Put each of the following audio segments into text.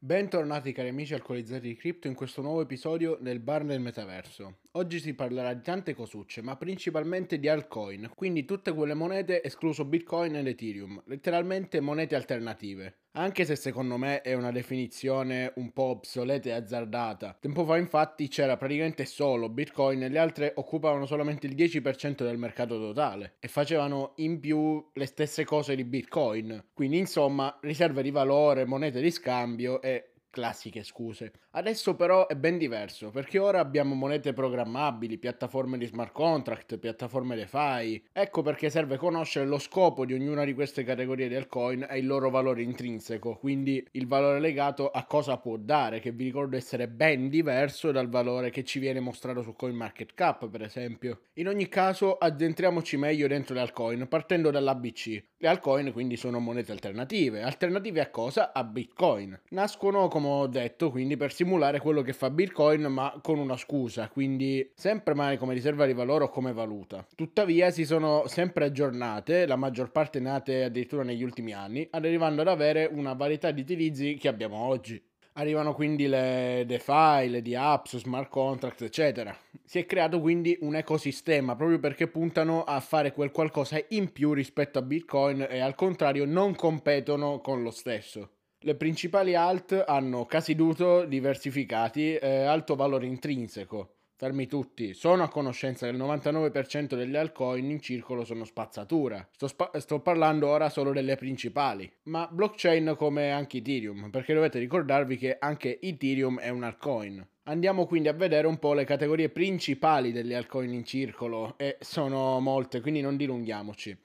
Bentornati cari amici alcolizzati di cripto in questo nuovo episodio del bar del metaverso. Oggi si parlerà di tante cosucce, ma principalmente di altcoin, quindi tutte quelle monete escluso Bitcoin ed Ethereum, letteralmente monete alternative. Anche se secondo me è una definizione un po' obsoleta e azzardata. Tempo fa infatti c'era praticamente solo Bitcoin e le altre occupavano solamente il 10% del mercato totale e facevano in più le stesse cose di Bitcoin. Quindi insomma riserve di valore, monete di scambio e classiche scuse. Adesso però è ben diverso, perché ora abbiamo monete programmabili, piattaforme di smart contract, piattaforme DeFi. Ecco perché serve conoscere lo scopo di ognuna di queste categorie di altcoin e il loro valore intrinseco, quindi il valore legato a cosa può dare, che vi ricordo essere ben diverso dal valore che ci viene mostrato su CoinMarketCap, per esempio. In ogni caso, addentriamoci meglio dentro le altcoin, partendo dall'ABC. Le altcoin quindi sono monete alternative. Alternative a cosa? A Bitcoin. Nascono, come ho detto, quindi per simulare quello che fa Bitcoin, ma con una scusa, quindi sempre mai come riserva di valore o come valuta. Tuttavia si sono sempre aggiornate, la maggior parte nate addirittura negli ultimi anni, arrivando ad avere una varietà di utilizzi che abbiamo oggi. Arrivano quindi le DeFi, le DApps, smart contract, eccetera. Si è creato quindi un ecosistema proprio perché puntano a fare quel qualcosa in più rispetto a Bitcoin e al contrario non competono con lo stesso. Le principali alt hanno casi d'uso diversificati e alto valore intrinseco. Fermi tutti, sono a conoscenza che il 99% delle altcoin in circolo sono spazzatura. Sto, spa- sto, parlando ora solo delle principali, ma blockchain come anche Ethereum, perché dovete ricordarvi che anche Ethereum è un altcoin. Andiamo quindi a vedere un po' le categorie principali delle altcoin in circolo e sono molte, quindi non dilunghiamoci.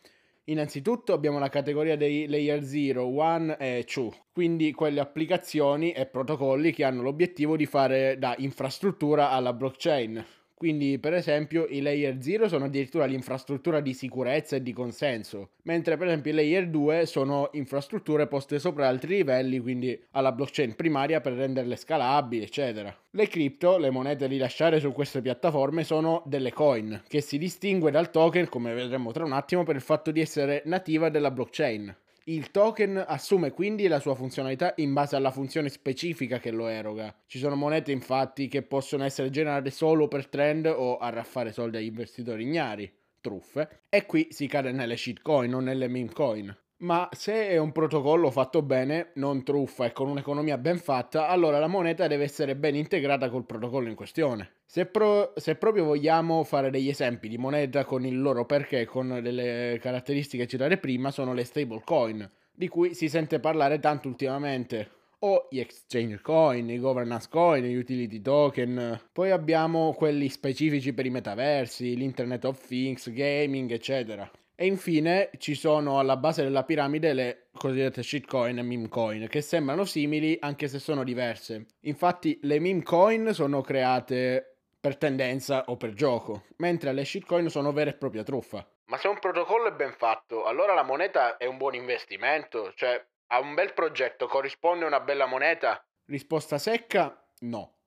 Innanzitutto abbiamo la categoria dei layer 0, 1 e 2, quindi quelle applicazioni e protocolli che hanno l'obiettivo di fare da infrastruttura alla blockchain. Quindi, per esempio, i layer 0 sono addirittura l'infrastruttura di sicurezza e di consenso, mentre per esempio i layer 2 sono infrastrutture poste sopra altri livelli, quindi alla blockchain primaria per renderle scalabili, eccetera. Le cripto, le monete rilasciate su queste piattaforme, sono delle coin, che si distingue dal token, come vedremo tra un attimo, per il fatto di essere nativa della blockchain. Il token assume quindi la sua funzionalità in base alla funzione specifica che lo eroga. Ci sono monete infatti che possono essere generate solo per trend o arraffare soldi agli investitori ignari, truffe, e qui si cade nelle shitcoin o nelle meme coin. Ma se è un protocollo fatto bene, non truffa e con un'economia ben fatta, allora la moneta deve essere ben integrata col protocollo in questione. Se, pro- se proprio vogliamo fare degli esempi di moneta con il loro perché, con delle caratteristiche citate prima, sono le stablecoin, di cui si sente parlare tanto ultimamente o gli exchange coin, i governance coin, gli utility token. Poi abbiamo quelli specifici per i metaversi, l'internet of things, gaming, eccetera. E infine ci sono alla base della piramide le cosiddette shitcoin e meme coin, che sembrano simili anche se sono diverse. Infatti le meme coin sono create per tendenza o per gioco, mentre le shitcoin sono vera e propria truffa. Ma se un protocollo è ben fatto, allora la moneta è un buon investimento? Cioè, a un bel progetto corrisponde una bella moneta? Risposta secca? No.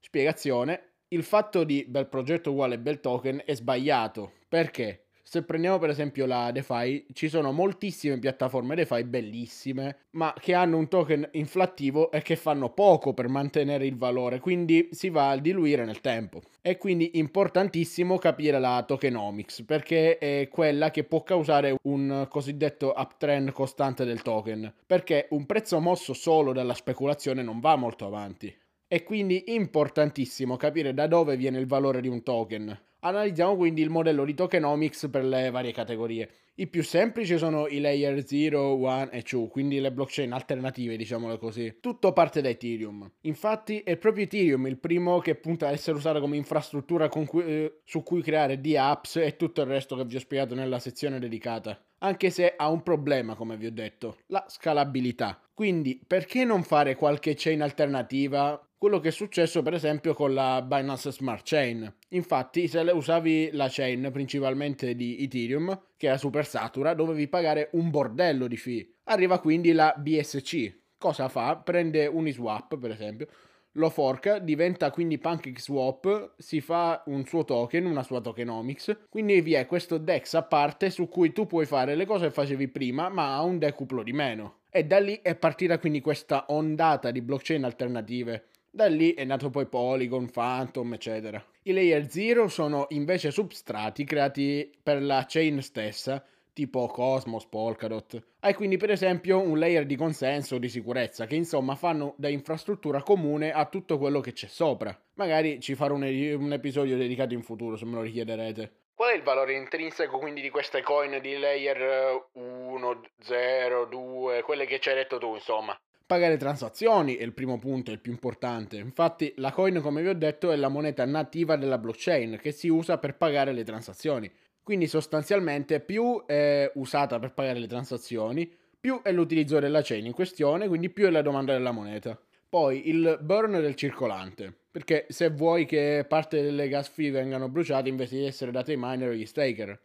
Spiegazione. Il fatto di bel progetto uguale bel token è sbagliato. Perché? Se prendiamo per esempio la DeFi, ci sono moltissime piattaforme DeFi bellissime, ma che hanno un token inflattivo e che fanno poco per mantenere il valore, quindi si va a diluire nel tempo. È quindi importantissimo capire la tokenomics, perché è quella che può causare un cosiddetto uptrend costante del token, perché un prezzo mosso solo dalla speculazione non va molto avanti. È quindi importantissimo capire da dove viene il valore di un token. Analizziamo quindi il modello di tokenomics per le varie categorie. I più semplici sono i layer 0, 1 e 2, quindi le blockchain alternative, diciamolo così. Tutto parte da Ethereum. Infatti è proprio Ethereum il primo che punta ad essere usato come infrastruttura cui, eh, su cui creare D-apps e tutto il resto che vi ho spiegato nella sezione dedicata. Anche se ha un problema, come vi ho detto, la scalabilità. Quindi perché non fare qualche chain alternativa quello che è successo per esempio con la Binance Smart Chain. Infatti, se usavi la chain principalmente di Ethereum, che era super satura, dovevi pagare un bordello di fee. Arriva quindi la BSC. Cosa fa? Prende Uniswap, per esempio, lo forca, diventa quindi PancakeSwap, si fa un suo token, una sua tokenomics, quindi vi è questo DEX a parte su cui tu puoi fare le cose che facevi prima, ma a un decuplo di meno E da lì è partita quindi questa ondata di blockchain alternative. Da lì è nato poi Polygon, Phantom, eccetera. I layer 0 sono invece substrati creati per la chain stessa, tipo Cosmos, Polkadot. Hai quindi per esempio un layer di consenso di sicurezza che insomma fanno da infrastruttura comune a tutto quello che c'è sopra. Magari ci farò un, un episodio dedicato in futuro se me lo richiederete. Qual è il valore intrinseco quindi di queste coin di layer 1, 0, 2, quelle che ci hai detto tu insomma? Pagare transazioni è il primo punto, il più importante. Infatti la coin come vi ho detto è la moneta nativa della blockchain che si usa per pagare le transazioni. Quindi sostanzialmente più è usata per pagare le transazioni, più è l'utilizzo della chain in questione, quindi più è la domanda della moneta. Poi il burn del circolante, perché se vuoi che parte delle gas fee vengano bruciate invece di essere date ai miner o agli staker,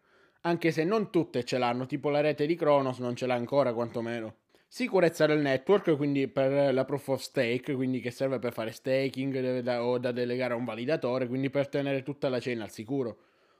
anche se non tutte ce l'hanno, tipo la rete di Kronos non ce l'ha ancora quantomeno. Sicurezza del network, quindi per la proof of stake, quindi che serve per fare staking o da delegare a un validatore, quindi per tenere tutta la chain al sicuro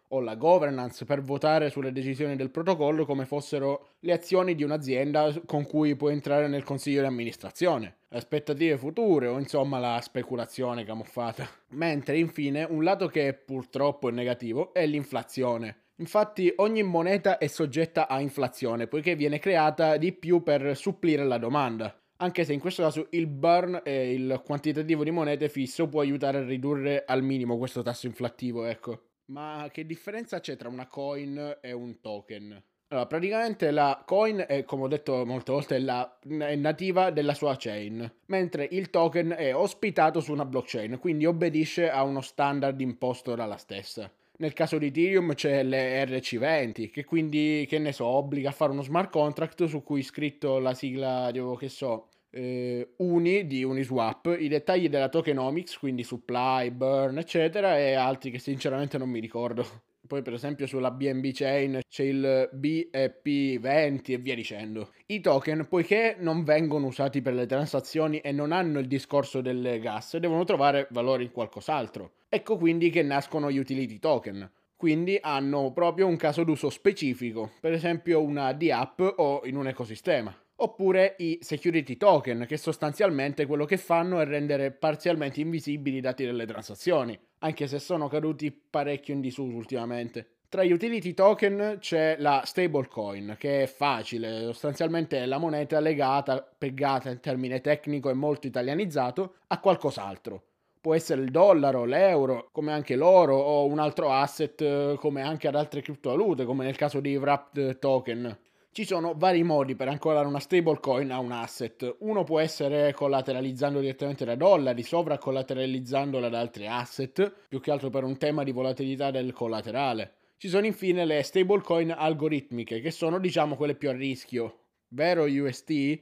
o la governance per votare sulle decisioni del protocollo come fossero le azioni di un'azienda con cui puoi entrare nel consiglio di amministrazione, aspettative future o insomma la speculazione camuffata. Mentre infine un lato che purtroppo è negativo è l'inflazione. Infatti ogni moneta è soggetta a inflazione poiché viene creata di più per supplire la domanda. Anche se in questo caso il burn e il quantitativo di monete fisso può aiutare a ridurre al minimo questo tasso inflattivo, ecco. Ma che differenza c'è tra una coin e un token? Allora, praticamente la coin è, come ho detto molte volte, la, è nativa della sua chain, mentre il token è ospitato su una blockchain, quindi obbedisce a uno standard imposto dalla stessa. Nel caso di Ethereum c'è l'ERC20, che quindi, che ne so, obbliga a fare uno smart contract su cui è scritto la sigla, dico, che so, eh, Uni di Uniswap, i dettagli della tokenomics, quindi supply, burn, eccetera, e altri che sinceramente non mi ricordo. Poi per esempio sulla BNB Chain c'è il BEP20 e via dicendo. I token, poiché non vengono usati per le transazioni e non hanno il discorso delle gas, devono trovare valore in qualcos'altro. Ecco quindi che nascono gli utility token. Quindi hanno proprio un caso d'uso specifico, per esempio una D-App o in un ecosistema oppure i security token, che sostanzialmente quello che fanno è rendere parzialmente invisibili i dati delle transazioni, anche se sono caduti parecchio in disuso ultimamente. Tra gli utility token c'è la stablecoin, che è facile, sostanzialmente è la moneta legata, pegata in termine tecnico e molto italianizzato, a qualcos'altro. Può essere il dollaro, l'euro, come anche l'oro o un altro asset come anche ad altre criptovalute, come nel caso di Wrapped Token, ci sono vari modi per ancorare una stablecoin a un asset. Uno può essere collateralizzando direttamente da dollari, sovracollateralizzandola da altri asset, più che altro per un tema di volatilità del collaterale. Ci sono infine le stablecoin algoritmiche, che sono diciamo quelle più a rischio. Vero UST?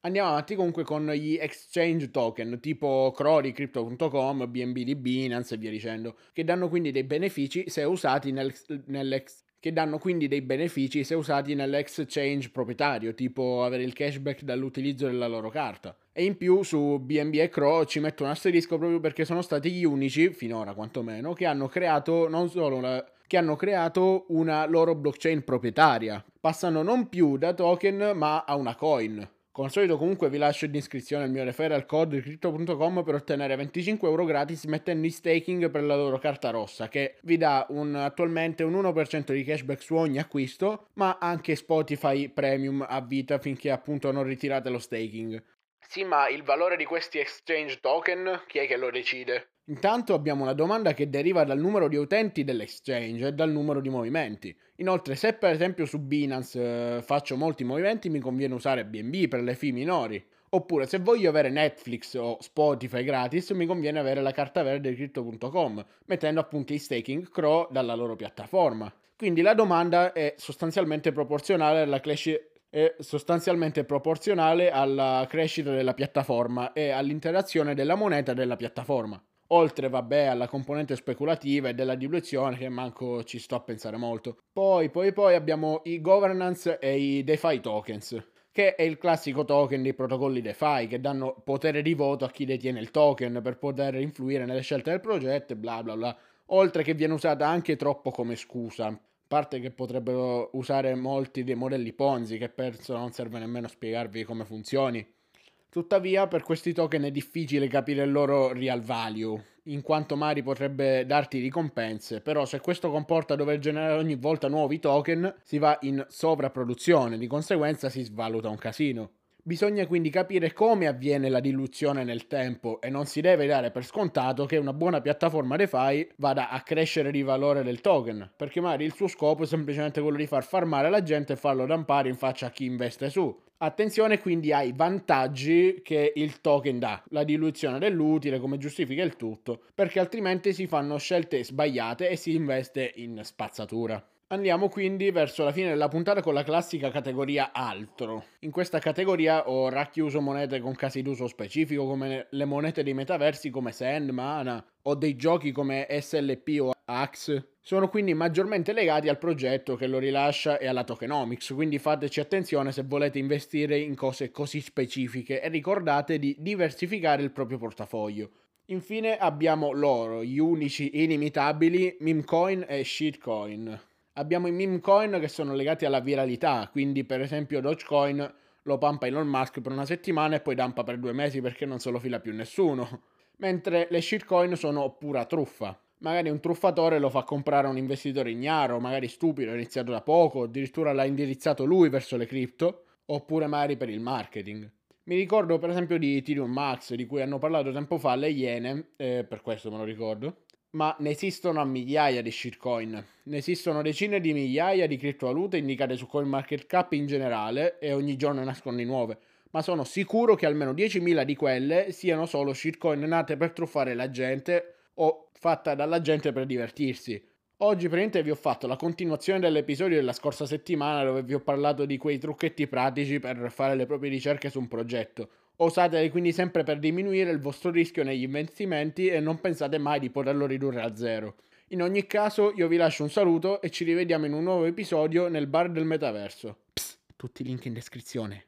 Andiamo avanti comunque con gli exchange token tipo Crori, Crypto.com, BNB di Binance e via dicendo, che danno quindi dei benefici se usati nel, nell'ex che danno quindi dei benefici se usati nell'exchange proprietario, tipo avere il cashback dall'utilizzo della loro carta. E in più su BNB e Crow ci metto un asterisco proprio perché sono stati gli unici, finora quantomeno, che hanno creato non solo una, che hanno creato una loro blockchain proprietaria. Passano non più da token ma a una coin. Come al solito comunque vi lascio in descrizione il mio referral code crypto.com per ottenere 25 euro gratis mettendo in staking per la loro carta rossa che vi dà un, attualmente un 1% di cashback su ogni acquisto ma anche Spotify Premium a vita finché appunto non ritirate lo staking. Sì, ma il valore di questi exchange token chi è che lo decide? Intanto abbiamo una domanda che deriva dal numero di utenti dell'exchange e dal numero di movimenti. Inoltre, se per esempio su Binance eh, faccio molti movimenti, mi conviene usare BNB per le fee minori. Oppure, se voglio avere Netflix o Spotify gratis, mi conviene avere la carta verde di Crypto.com, mettendo appunto i staking Crow dalla loro piattaforma. Quindi la domanda è sostanzialmente proporzionale alla crescita è sostanzialmente proporzionale alla crescita della piattaforma e all'interazione della moneta della piattaforma. Oltre, vabbè, alla componente speculativa e della diluizione che manco ci sto a pensare molto. Poi, poi, poi abbiamo i governance e i DeFi tokens, che è il classico token dei protocolli DeFi che danno potere di voto a chi detiene il token per poter influire nelle scelte del progetto bla bla bla. Oltre che viene usata anche troppo come scusa parte che potrebbero usare molti dei modelli Ponzi, che penso non serve nemmeno spiegarvi come funzioni. Tuttavia, per questi token è difficile capire il loro real value, in quanto Mari potrebbe darti ricompense, però se questo comporta dover generare ogni volta nuovi token, si va in sovrapproduzione, di conseguenza si svaluta un casino. Bisogna quindi capire come avviene la diluzione nel tempo e non si deve dare per scontato che una buona piattaforma DeFi vada a crescere di valore del token, perché magari il suo scopo è semplicemente quello di far farmare la gente e farlo rampare in faccia a chi investe su. Attenzione quindi ai vantaggi che il token dà, la diluizione dell'utile, come giustifica il tutto, perché altrimenti si fanno scelte sbagliate e si investe in spazzatura. Andiamo quindi verso la fine della puntata con la classica categoria altro. In questa categoria ho racchiuso monete con casi d'uso specifico come le monete dei metaversi come Sand, Mana o dei giochi come SLP o Axe. Sono quindi maggiormente legati al progetto che lo rilascia e alla tokenomics, quindi fateci attenzione se volete investire in cose così specifiche e ricordate di diversificare il proprio portafoglio. Infine abbiamo l'oro, gli unici inimitabili memecoin e shitcoin. Abbiamo i meme coin che sono legati alla viralità, quindi per esempio Dogecoin lo pampa Elon Musk per una settimana e poi dampa per due mesi perché non se lo fila più nessuno. Mentre le shitcoin sono pura truffa. Magari un truffatore lo fa comprare a un investitore ignaro, magari stupido, iniziato da poco, addirittura l'ha indirizzato lui verso le cripto, oppure magari per il marketing. Mi ricordo per esempio di Ethereum Max, di cui hanno parlato tempo fa le Iene, eh, per questo me lo ricordo, ma ne esistono a migliaia di shitcoin. Ne esistono decine di migliaia di criptovalute indicate su CoinMarketCap in generale e ogni giorno nascono nuove, ma sono sicuro che almeno 10.000 di quelle siano solo shitcoin nate per truffare la gente o fatta dalla gente per divertirsi. Oggi praticamente vi ho fatto la continuazione dell'episodio della scorsa settimana dove vi ho parlato di quei trucchetti pratici per fare le proprie ricerche su un progetto. Usateli quindi sempre per diminuire il vostro rischio negli investimenti e non pensate mai di poterlo ridurre a zero. In ogni caso io vi lascio un saluto e ci rivediamo in un nuovo episodio nel bar del metaverso. Psst, tutti i link in descrizione.